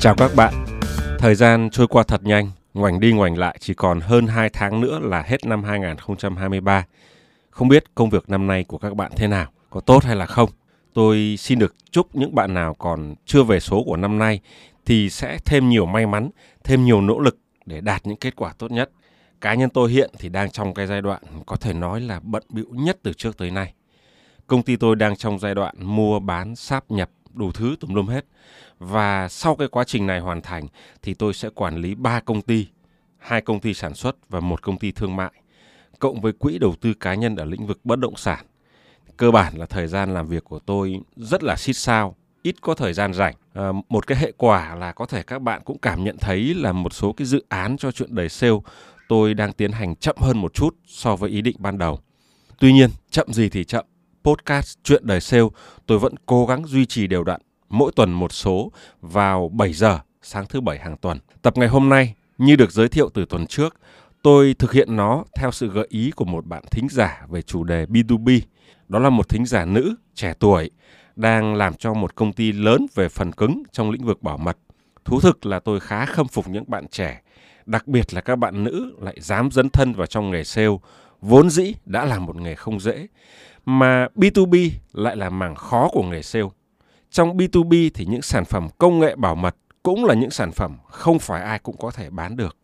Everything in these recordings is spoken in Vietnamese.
Chào các bạn. Thời gian trôi qua thật nhanh, ngoảnh đi ngoảnh lại chỉ còn hơn 2 tháng nữa là hết năm 2023. Không biết công việc năm nay của các bạn thế nào, có tốt hay là không? Tôi xin được chúc những bạn nào còn chưa về số của năm nay thì sẽ thêm nhiều may mắn, thêm nhiều nỗ lực để đạt những kết quả tốt nhất. Cá nhân tôi hiện thì đang trong cái giai đoạn có thể nói là bận bịu nhất từ trước tới nay. Công ty tôi đang trong giai đoạn mua bán, sáp nhập đủ thứ tùm lum hết. Và sau cái quá trình này hoàn thành thì tôi sẽ quản lý 3 công ty, hai công ty sản xuất và một công ty thương mại, cộng với quỹ đầu tư cá nhân ở lĩnh vực bất động sản. Cơ bản là thời gian làm việc của tôi rất là xít sao, ít có thời gian rảnh. À, một cái hệ quả là có thể các bạn cũng cảm nhận thấy là một số cái dự án cho chuyện đầy sale tôi đang tiến hành chậm hơn một chút so với ý định ban đầu. Tuy nhiên, chậm gì thì chậm, podcast Chuyện đời sale tôi vẫn cố gắng duy trì đều đặn mỗi tuần một số vào 7 giờ sáng thứ bảy hàng tuần. Tập ngày hôm nay như được giới thiệu từ tuần trước, tôi thực hiện nó theo sự gợi ý của một bạn thính giả về chủ đề B2B. Đó là một thính giả nữ trẻ tuổi đang làm cho một công ty lớn về phần cứng trong lĩnh vực bảo mật. Thú thực là tôi khá khâm phục những bạn trẻ, đặc biệt là các bạn nữ lại dám dấn thân vào trong nghề sale, vốn dĩ đã là một nghề không dễ, mà B2B lại là mảng khó của nghề sale. Trong B2B thì những sản phẩm công nghệ bảo mật cũng là những sản phẩm không phải ai cũng có thể bán được.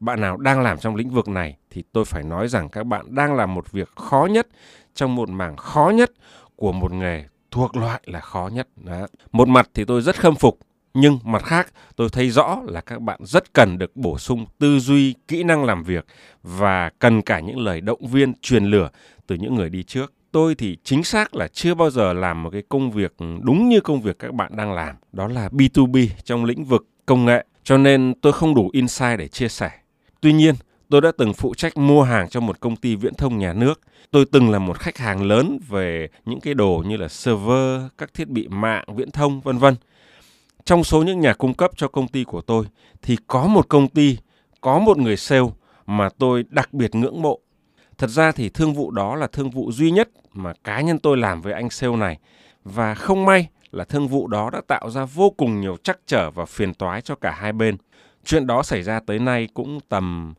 Bạn nào đang làm trong lĩnh vực này thì tôi phải nói rằng các bạn đang làm một việc khó nhất trong một mảng khó nhất của một nghề thuộc loại là khó nhất. Đó. Một mặt thì tôi rất khâm phục, nhưng mặt khác tôi thấy rõ là các bạn rất cần được bổ sung tư duy, kỹ năng làm việc và cần cả những lời động viên truyền lửa từ những người đi trước. Tôi thì chính xác là chưa bao giờ làm một cái công việc đúng như công việc các bạn đang làm. Đó là B2B trong lĩnh vực công nghệ cho nên tôi không đủ insight để chia sẻ. Tuy nhiên tôi đã từng phụ trách mua hàng cho một công ty viễn thông nhà nước. Tôi từng là một khách hàng lớn về những cái đồ như là server các thiết bị mạng viễn thông vân vân trong số những nhà cung cấp cho công ty của tôi thì có một công ty có một người sale mà tôi đặc biệt ngưỡng mộ Thật ra thì thương vụ đó là thương vụ duy nhất mà cá nhân tôi làm với anh sale này và không may là thương vụ đó đã tạo ra vô cùng nhiều trắc trở và phiền toái cho cả hai bên. Chuyện đó xảy ra tới nay cũng tầm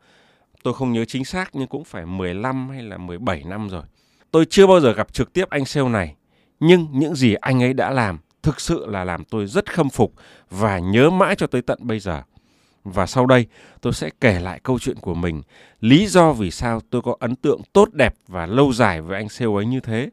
tôi không nhớ chính xác nhưng cũng phải 15 hay là 17 năm rồi. Tôi chưa bao giờ gặp trực tiếp anh sale này, nhưng những gì anh ấy đã làm thực sự là làm tôi rất khâm phục và nhớ mãi cho tới tận bây giờ. Và sau đây tôi sẽ kể lại câu chuyện của mình, lý do vì sao tôi có ấn tượng tốt đẹp và lâu dài với anh sale ấy như thế.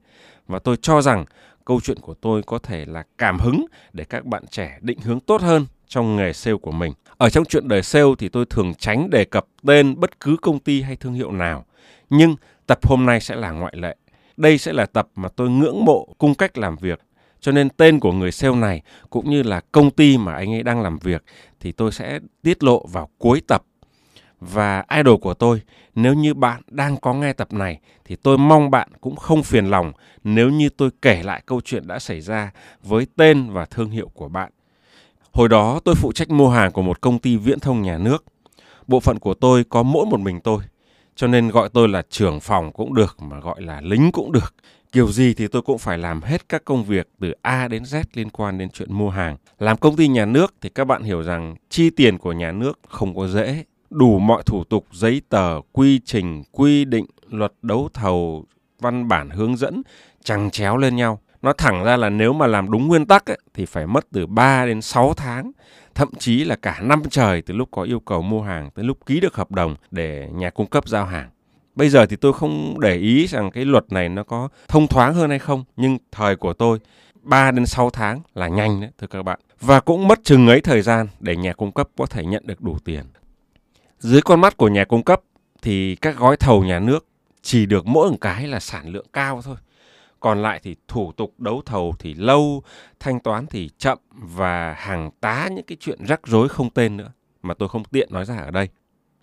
Và tôi cho rằng câu chuyện của tôi có thể là cảm hứng để các bạn trẻ định hướng tốt hơn trong nghề sale của mình. Ở trong chuyện đời sale thì tôi thường tránh đề cập tên bất cứ công ty hay thương hiệu nào. Nhưng tập hôm nay sẽ là ngoại lệ. Đây sẽ là tập mà tôi ngưỡng mộ cung cách làm việc cho nên tên của người sale này cũng như là công ty mà anh ấy đang làm việc thì tôi sẽ tiết lộ vào cuối tập. Và idol của tôi, nếu như bạn đang có nghe tập này thì tôi mong bạn cũng không phiền lòng nếu như tôi kể lại câu chuyện đã xảy ra với tên và thương hiệu của bạn. Hồi đó tôi phụ trách mua hàng của một công ty viễn thông nhà nước. Bộ phận của tôi có mỗi một mình tôi, cho nên gọi tôi là trưởng phòng cũng được mà gọi là lính cũng được Kiểu gì thì tôi cũng phải làm hết các công việc từ A đến Z liên quan đến chuyện mua hàng. Làm công ty nhà nước thì các bạn hiểu rằng chi tiền của nhà nước không có dễ. Đủ mọi thủ tục, giấy tờ, quy trình, quy định, luật đấu thầu, văn bản hướng dẫn chằng chéo lên nhau. Nó thẳng ra là nếu mà làm đúng nguyên tắc ấy, thì phải mất từ 3 đến 6 tháng, thậm chí là cả năm trời từ lúc có yêu cầu mua hàng tới lúc ký được hợp đồng để nhà cung cấp giao hàng. Bây giờ thì tôi không để ý rằng cái luật này nó có thông thoáng hơn hay không, nhưng thời của tôi 3 đến 6 tháng là nhanh đấy thưa các bạn. Và cũng mất chừng ấy thời gian để nhà cung cấp có thể nhận được đủ tiền. Dưới con mắt của nhà cung cấp thì các gói thầu nhà nước chỉ được mỗi một cái là sản lượng cao thôi. Còn lại thì thủ tục đấu thầu thì lâu, thanh toán thì chậm và hàng tá những cái chuyện rắc rối không tên nữa mà tôi không tiện nói ra ở đây.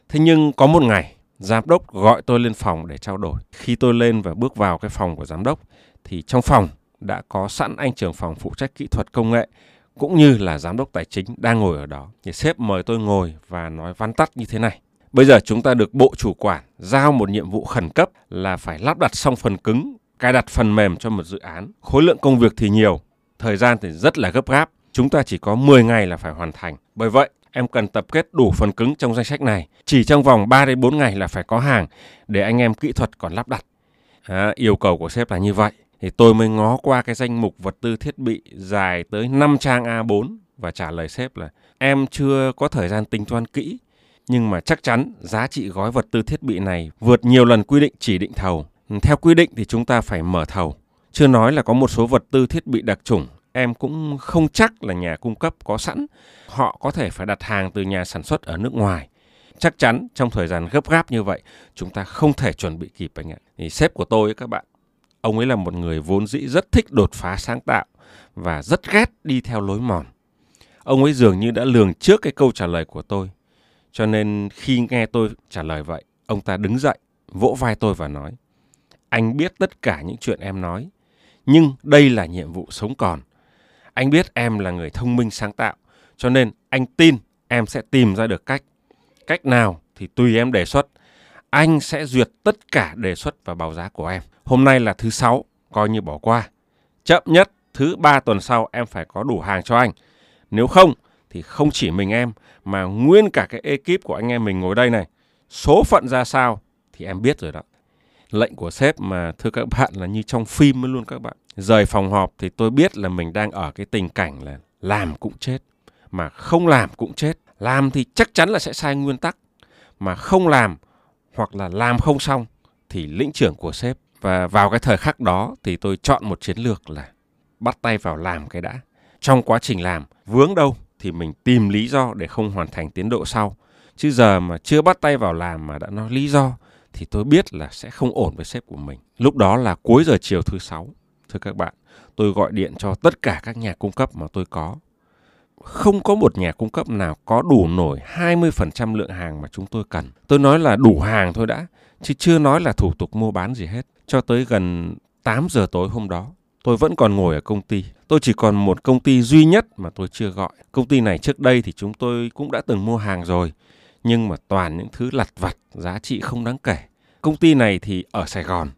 Thế nhưng có một ngày Giám đốc gọi tôi lên phòng để trao đổi. Khi tôi lên và bước vào cái phòng của giám đốc thì trong phòng đã có sẵn anh trưởng phòng phụ trách kỹ thuật công nghệ cũng như là giám đốc tài chính đang ngồi ở đó. Thì sếp mời tôi ngồi và nói vắn tắt như thế này. Bây giờ chúng ta được bộ chủ quản giao một nhiệm vụ khẩn cấp là phải lắp đặt xong phần cứng, cài đặt phần mềm cho một dự án. Khối lượng công việc thì nhiều, thời gian thì rất là gấp gáp. Chúng ta chỉ có 10 ngày là phải hoàn thành. Bởi vậy, em cần tập kết đủ phần cứng trong danh sách này. Chỉ trong vòng 3 đến 4 ngày là phải có hàng để anh em kỹ thuật còn lắp đặt. À, yêu cầu của sếp là như vậy. Thì tôi mới ngó qua cái danh mục vật tư thiết bị dài tới 5 trang A4 và trả lời sếp là em chưa có thời gian tính toán kỹ nhưng mà chắc chắn giá trị gói vật tư thiết bị này vượt nhiều lần quy định chỉ định thầu. Theo quy định thì chúng ta phải mở thầu. Chưa nói là có một số vật tư thiết bị đặc trùng em cũng không chắc là nhà cung cấp có sẵn. Họ có thể phải đặt hàng từ nhà sản xuất ở nước ngoài. Chắc chắn trong thời gian gấp gáp như vậy, chúng ta không thể chuẩn bị kịp anh ạ. Thì sếp của tôi các bạn, ông ấy là một người vốn dĩ rất thích đột phá sáng tạo và rất ghét đi theo lối mòn. Ông ấy dường như đã lường trước cái câu trả lời của tôi. Cho nên khi nghe tôi trả lời vậy, ông ta đứng dậy, vỗ vai tôi và nói, anh biết tất cả những chuyện em nói, nhưng đây là nhiệm vụ sống còn. Anh biết em là người thông minh sáng tạo, cho nên anh tin em sẽ tìm ra được cách. Cách nào thì tùy em đề xuất. Anh sẽ duyệt tất cả đề xuất và báo giá của em. Hôm nay là thứ sáu, coi như bỏ qua. Chậm nhất thứ ba tuần sau em phải có đủ hàng cho anh. Nếu không thì không chỉ mình em mà nguyên cả cái ekip của anh em mình ngồi đây này. Số phận ra sao thì em biết rồi đó. Lệnh của sếp mà, thưa các bạn, là như trong phim luôn các bạn. Rời phòng họp thì tôi biết là mình đang ở cái tình cảnh là làm cũng chết, mà không làm cũng chết. Làm thì chắc chắn là sẽ sai nguyên tắc, mà không làm hoặc là làm không xong thì lĩnh trưởng của sếp và vào cái thời khắc đó thì tôi chọn một chiến lược là bắt tay vào làm cái đã. Trong quá trình làm, vướng đâu thì mình tìm lý do để không hoàn thành tiến độ sau. Chứ giờ mà chưa bắt tay vào làm mà đã nói lý do thì tôi biết là sẽ không ổn với sếp của mình. Lúc đó là cuối giờ chiều thứ sáu. Thưa các bạn, tôi gọi điện cho tất cả các nhà cung cấp mà tôi có. Không có một nhà cung cấp nào có đủ nổi 20% lượng hàng mà chúng tôi cần. Tôi nói là đủ hàng thôi đã, chứ chưa nói là thủ tục mua bán gì hết. Cho tới gần 8 giờ tối hôm đó, tôi vẫn còn ngồi ở công ty. Tôi chỉ còn một công ty duy nhất mà tôi chưa gọi. Công ty này trước đây thì chúng tôi cũng đã từng mua hàng rồi, nhưng mà toàn những thứ lặt vặt, giá trị không đáng kể. Công ty này thì ở Sài Gòn,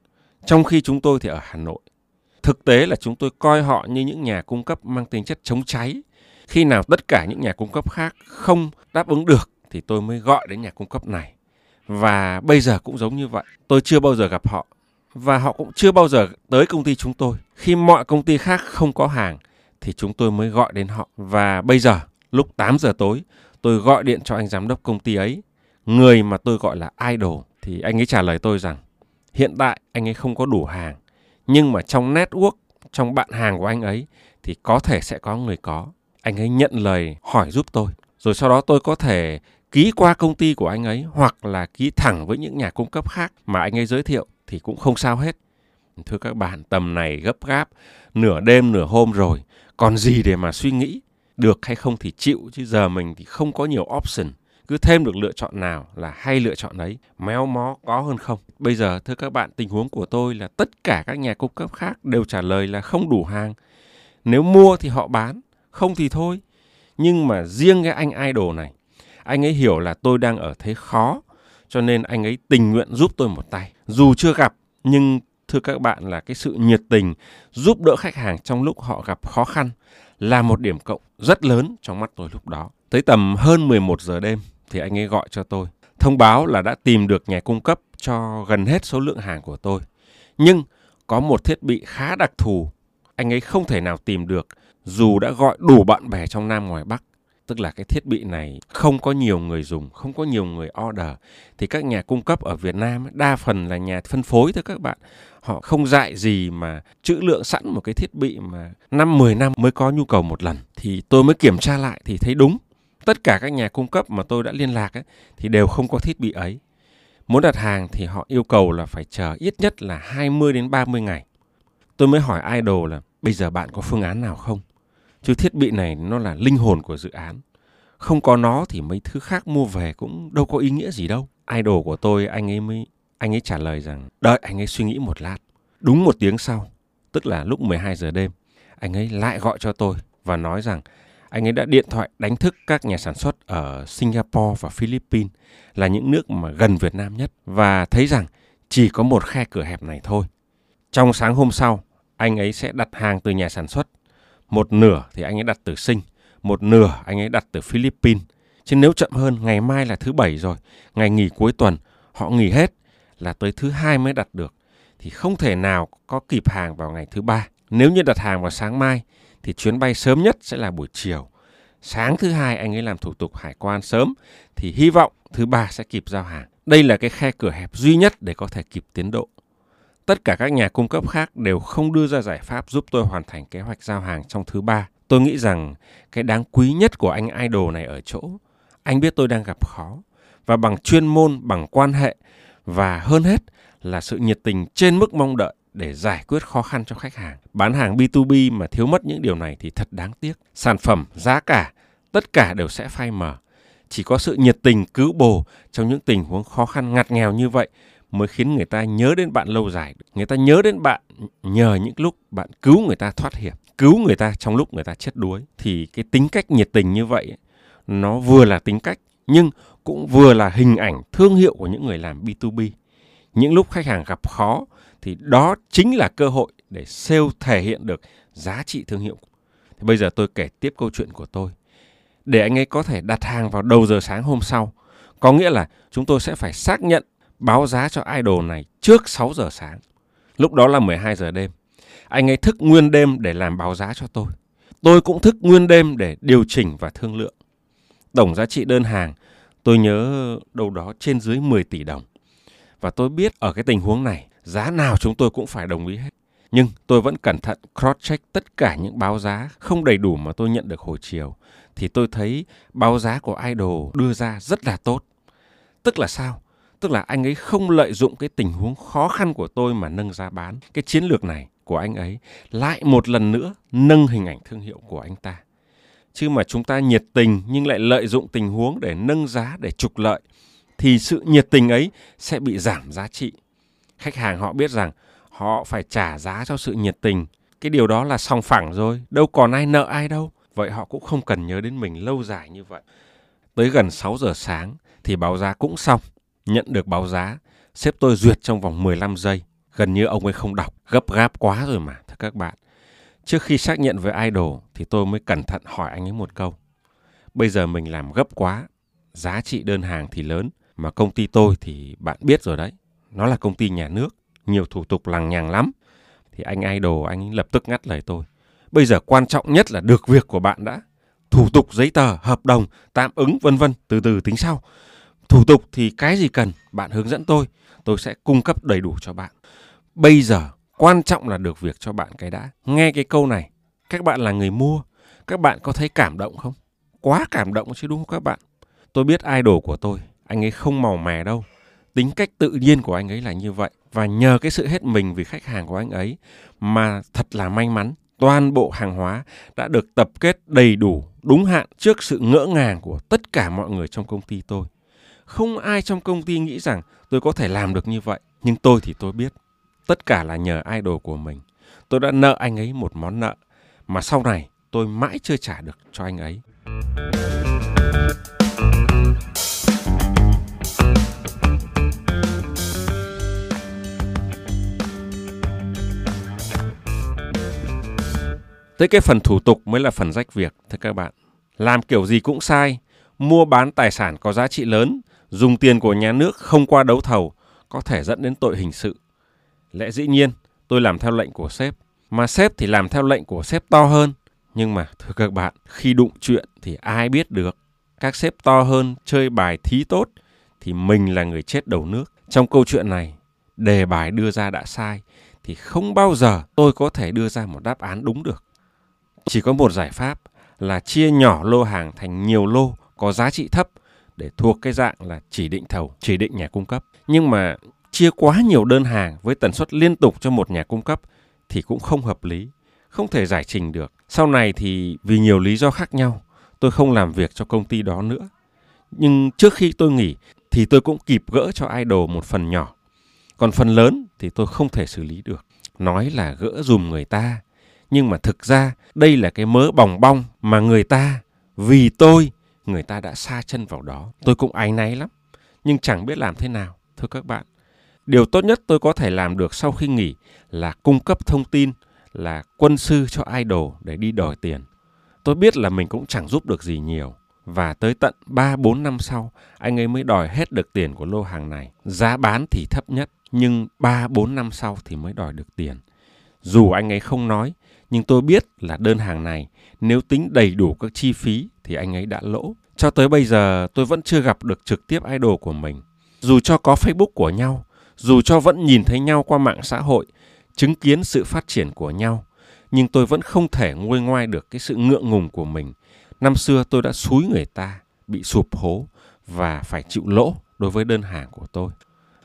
trong khi chúng tôi thì ở Hà Nội. Thực tế là chúng tôi coi họ như những nhà cung cấp mang tính chất chống cháy. Khi nào tất cả những nhà cung cấp khác không đáp ứng được thì tôi mới gọi đến nhà cung cấp này. Và bây giờ cũng giống như vậy. Tôi chưa bao giờ gặp họ và họ cũng chưa bao giờ tới công ty chúng tôi. Khi mọi công ty khác không có hàng thì chúng tôi mới gọi đến họ. Và bây giờ, lúc 8 giờ tối, tôi gọi điện cho anh giám đốc công ty ấy, người mà tôi gọi là idol. Thì anh ấy trả lời tôi rằng hiện tại anh ấy không có đủ hàng. Nhưng mà trong network, trong bạn hàng của anh ấy thì có thể sẽ có người có. Anh ấy nhận lời hỏi giúp tôi. Rồi sau đó tôi có thể ký qua công ty của anh ấy hoặc là ký thẳng với những nhà cung cấp khác mà anh ấy giới thiệu thì cũng không sao hết. Thưa các bạn, tầm này gấp gáp, nửa đêm nửa hôm rồi, còn gì để mà suy nghĩ? Được hay không thì chịu, chứ giờ mình thì không có nhiều option. Cứ thêm được lựa chọn nào là hay lựa chọn đấy, méo mó có hơn không. Bây giờ thưa các bạn, tình huống của tôi là tất cả các nhà cung cấp khác đều trả lời là không đủ hàng. Nếu mua thì họ bán, không thì thôi. Nhưng mà riêng cái anh idol này, anh ấy hiểu là tôi đang ở thế khó, cho nên anh ấy tình nguyện giúp tôi một tay. Dù chưa gặp, nhưng thưa các bạn là cái sự nhiệt tình giúp đỡ khách hàng trong lúc họ gặp khó khăn là một điểm cộng rất lớn trong mắt tôi lúc đó. Tới tầm hơn 11 giờ đêm thì anh ấy gọi cho tôi, thông báo là đã tìm được nhà cung cấp cho gần hết số lượng hàng của tôi. Nhưng có một thiết bị khá đặc thù, anh ấy không thể nào tìm được dù đã gọi đủ bạn bè trong Nam ngoài Bắc tức là cái thiết bị này không có nhiều người dùng, không có nhiều người order thì các nhà cung cấp ở Việt Nam đa phần là nhà phân phối thôi các bạn. Họ không dạy gì mà trữ lượng sẵn một cái thiết bị mà năm 10 năm mới có nhu cầu một lần thì tôi mới kiểm tra lại thì thấy đúng. Tất cả các nhà cung cấp mà tôi đã liên lạc ấy, thì đều không có thiết bị ấy. Muốn đặt hàng thì họ yêu cầu là phải chờ ít nhất là 20 đến 30 ngày. Tôi mới hỏi idol là bây giờ bạn có phương án nào không? Chứ thiết bị này nó là linh hồn của dự án không có nó thì mấy thứ khác mua về cũng đâu có ý nghĩa gì đâu idol của tôi anh ấy mới anh ấy trả lời rằng đợi anh ấy suy nghĩ một lát đúng một tiếng sau tức là lúc 12 giờ đêm anh ấy lại gọi cho tôi và nói rằng anh ấy đã điện thoại đánh thức các nhà sản xuất ở Singapore và Philippines là những nước mà gần Việt Nam nhất và thấy rằng chỉ có một khe cửa hẹp này thôi. Trong sáng hôm sau, anh ấy sẽ đặt hàng từ nhà sản xuất. Một nửa thì anh ấy đặt từ sinh, một nửa anh ấy đặt từ Philippines. Chứ nếu chậm hơn, ngày mai là thứ bảy rồi, ngày nghỉ cuối tuần, họ nghỉ hết là tới thứ hai mới đặt được. Thì không thể nào có kịp hàng vào ngày thứ ba. Nếu như đặt hàng vào sáng mai thì chuyến bay sớm nhất sẽ là buổi chiều. Sáng thứ hai anh ấy làm thủ tục hải quan sớm thì hy vọng thứ ba sẽ kịp giao hàng. Đây là cái khe cửa hẹp duy nhất để có thể kịp tiến độ. Tất cả các nhà cung cấp khác đều không đưa ra giải pháp giúp tôi hoàn thành kế hoạch giao hàng trong thứ ba. Tôi nghĩ rằng cái đáng quý nhất của anh idol này ở chỗ, anh biết tôi đang gặp khó và bằng chuyên môn, bằng quan hệ và hơn hết là sự nhiệt tình trên mức mong đợi để giải quyết khó khăn cho khách hàng. Bán hàng B2B mà thiếu mất những điều này thì thật đáng tiếc. Sản phẩm, giá cả, tất cả đều sẽ phai mờ. Chỉ có sự nhiệt tình cứu bồ trong những tình huống khó khăn ngặt nghèo như vậy mới khiến người ta nhớ đến bạn lâu dài. Người ta nhớ đến bạn nhờ những lúc bạn cứu người ta thoát hiểm, cứu người ta trong lúc người ta chết đuối. Thì cái tính cách nhiệt tình như vậy nó vừa là tính cách nhưng cũng vừa là hình ảnh thương hiệu của những người làm B2B. Những lúc khách hàng gặp khó thì đó chính là cơ hội để sale thể hiện được giá trị thương hiệu. Thì bây giờ tôi kể tiếp câu chuyện của tôi. Để anh ấy có thể đặt hàng vào đầu giờ sáng hôm sau, có nghĩa là chúng tôi sẽ phải xác nhận báo giá cho idol này trước 6 giờ sáng. Lúc đó là 12 giờ đêm. Anh ấy thức nguyên đêm để làm báo giá cho tôi. Tôi cũng thức nguyên đêm để điều chỉnh và thương lượng. Tổng giá trị đơn hàng tôi nhớ đâu đó trên dưới 10 tỷ đồng. Và tôi biết ở cái tình huống này, giá nào chúng tôi cũng phải đồng ý hết. Nhưng tôi vẫn cẩn thận cross-check tất cả những báo giá không đầy đủ mà tôi nhận được hồi chiều. Thì tôi thấy báo giá của Idol đưa ra rất là tốt. Tức là sao? Tức là anh ấy không lợi dụng cái tình huống khó khăn của tôi mà nâng giá bán. Cái chiến lược này của anh ấy lại một lần nữa nâng hình ảnh thương hiệu của anh ta. Chứ mà chúng ta nhiệt tình nhưng lại lợi dụng tình huống để nâng giá để trục lợi thì sự nhiệt tình ấy sẽ bị giảm giá trị. Khách hàng họ biết rằng họ phải trả giá cho sự nhiệt tình. Cái điều đó là song phẳng rồi, đâu còn ai nợ ai đâu. Vậy họ cũng không cần nhớ đến mình lâu dài như vậy. Tới gần 6 giờ sáng thì báo giá cũng xong. Nhận được báo giá, sếp tôi duyệt trong vòng 15 giây. Gần như ông ấy không đọc, gấp gáp quá rồi mà, thưa các bạn. Trước khi xác nhận với idol thì tôi mới cẩn thận hỏi anh ấy một câu. Bây giờ mình làm gấp quá, giá trị đơn hàng thì lớn, mà công ty tôi thì bạn biết rồi đấy. Nó là công ty nhà nước, nhiều thủ tục lằng nhằng lắm. Thì anh idol anh lập tức ngắt lời tôi. Bây giờ quan trọng nhất là được việc của bạn đã. Thủ tục giấy tờ, hợp đồng, tạm ứng vân vân từ từ tính sau. Thủ tục thì cái gì cần, bạn hướng dẫn tôi, tôi sẽ cung cấp đầy đủ cho bạn. Bây giờ quan trọng là được việc cho bạn cái đã. Nghe cái câu này, các bạn là người mua, các bạn có thấy cảm động không? Quá cảm động chứ đúng không các bạn? Tôi biết idol của tôi, anh ấy không màu mè đâu. Tính cách tự nhiên của anh ấy là như vậy. Và nhờ cái sự hết mình vì khách hàng của anh ấy mà thật là may mắn toàn bộ hàng hóa đã được tập kết đầy đủ, đúng hạn trước sự ngỡ ngàng của tất cả mọi người trong công ty tôi. Không ai trong công ty nghĩ rằng tôi có thể làm được như vậy, nhưng tôi thì tôi biết. Tất cả là nhờ idol của mình. Tôi đã nợ anh ấy một món nợ mà sau này tôi mãi chưa trả được cho anh ấy. Tới cái phần thủ tục mới là phần rách việc, thưa các bạn. Làm kiểu gì cũng sai, mua bán tài sản có giá trị lớn, dùng tiền của nhà nước không qua đấu thầu, có thể dẫn đến tội hình sự. Lẽ dĩ nhiên, tôi làm theo lệnh của sếp, mà sếp thì làm theo lệnh của sếp to hơn. Nhưng mà, thưa các bạn, khi đụng chuyện thì ai biết được. Các sếp to hơn chơi bài thí tốt, thì mình là người chết đầu nước. Trong câu chuyện này, đề bài đưa ra đã sai, thì không bao giờ tôi có thể đưa ra một đáp án đúng được. Chỉ có một giải pháp là chia nhỏ lô hàng thành nhiều lô có giá trị thấp để thuộc cái dạng là chỉ định thầu, chỉ định nhà cung cấp. Nhưng mà chia quá nhiều đơn hàng với tần suất liên tục cho một nhà cung cấp thì cũng không hợp lý, không thể giải trình được. Sau này thì vì nhiều lý do khác nhau, tôi không làm việc cho công ty đó nữa. Nhưng trước khi tôi nghỉ thì tôi cũng kịp gỡ cho idol một phần nhỏ. Còn phần lớn thì tôi không thể xử lý được. Nói là gỡ dùm người ta, Nhưng mà thực ra đây là cái mớ bòng bong mà người ta vì tôi người ta đã xa chân vào đó. Tôi cũng áy náy lắm, nhưng chẳng biết làm thế nào. Thưa các bạn, điều tốt nhất tôi có thể làm được sau khi nghỉ là cung cấp thông tin là quân sư cho idol để đi đòi tiền. Tôi biết là mình cũng chẳng giúp được gì nhiều. Và tới tận 3-4 năm sau, anh ấy mới đòi hết được tiền của lô hàng này. Giá bán thì thấp nhất, nhưng 3-4 năm sau thì mới đòi được tiền. Dù anh ấy không nói, nhưng tôi biết là đơn hàng này nếu tính đầy đủ các chi phí thì anh ấy đã lỗ. Cho tới bây giờ tôi vẫn chưa gặp được trực tiếp idol của mình. Dù cho có Facebook của nhau, dù cho vẫn nhìn thấy nhau qua mạng xã hội, chứng kiến sự phát triển của nhau, nhưng tôi vẫn không thể nguôi ngoai được cái sự ngượng ngùng của mình. Năm xưa tôi đã xúi người ta bị sụp hố và phải chịu lỗ đối với đơn hàng của tôi.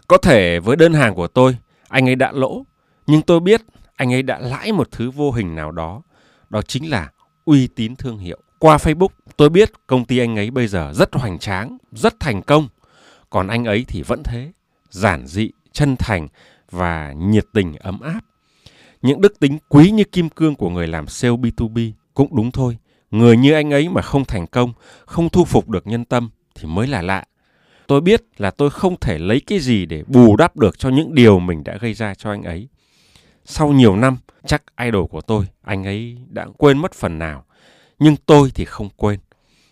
Có thể với đơn hàng của tôi, anh ấy đã lỗ, nhưng tôi biết anh ấy đã lãi một thứ vô hình nào đó, đó chính là uy tín thương hiệu. Qua Facebook, tôi biết công ty anh ấy bây giờ rất hoành tráng, rất thành công, còn anh ấy thì vẫn thế, giản dị, chân thành và nhiệt tình ấm áp. Những đức tính quý như kim cương của người làm sale B2B cũng đúng thôi. Người như anh ấy mà không thành công, không thu phục được nhân tâm thì mới là lạ. Tôi biết là tôi không thể lấy cái gì để bù đắp được cho những điều mình đã gây ra cho anh ấy. Sau nhiều năm, chắc idol của tôi, anh ấy đã quên mất phần nào. Nhưng tôi thì không quên.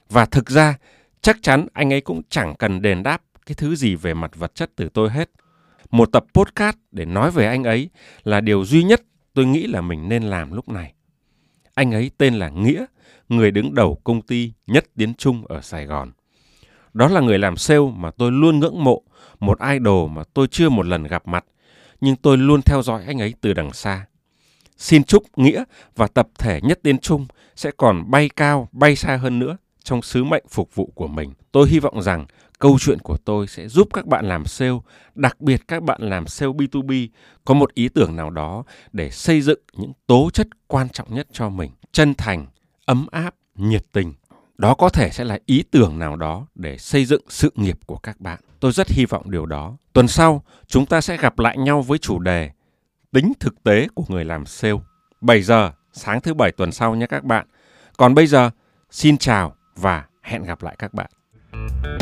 Và thực ra, chắc chắn anh ấy cũng chẳng cần đền đáp cái thứ gì về mặt vật chất từ tôi hết. Một tập podcast để nói về anh ấy là điều duy nhất tôi nghĩ là mình nên làm lúc này. Anh ấy tên là Nghĩa, người đứng đầu công ty Nhất Tiến Trung ở Sài Gòn. Đó là người làm sale mà tôi luôn ngưỡng mộ, một idol mà tôi chưa một lần gặp mặt, nhưng tôi luôn theo dõi anh ấy từ đằng xa. Xin chúc Nghĩa và tập thể Nhất Tiến Trung sẽ còn bay cao, bay xa hơn nữa trong sứ mệnh phục vụ của mình. Tôi hy vọng rằng câu chuyện của tôi sẽ giúp các bạn làm sale, đặc biệt các bạn làm sale B2B có một ý tưởng nào đó để xây dựng những tố chất quan trọng nhất cho mình, chân thành, ấm áp, nhiệt tình. Đó có thể sẽ là ý tưởng nào đó để xây dựng sự nghiệp của các bạn. Tôi rất hy vọng điều đó. Tuần sau, chúng ta sẽ gặp lại nhau với chủ đề tính thực tế của người làm sale. 7 giờ sáng thứ bảy tuần sau nhé các bạn. Còn bây giờ, xin chào và hẹn gặp lại các bạn. thank you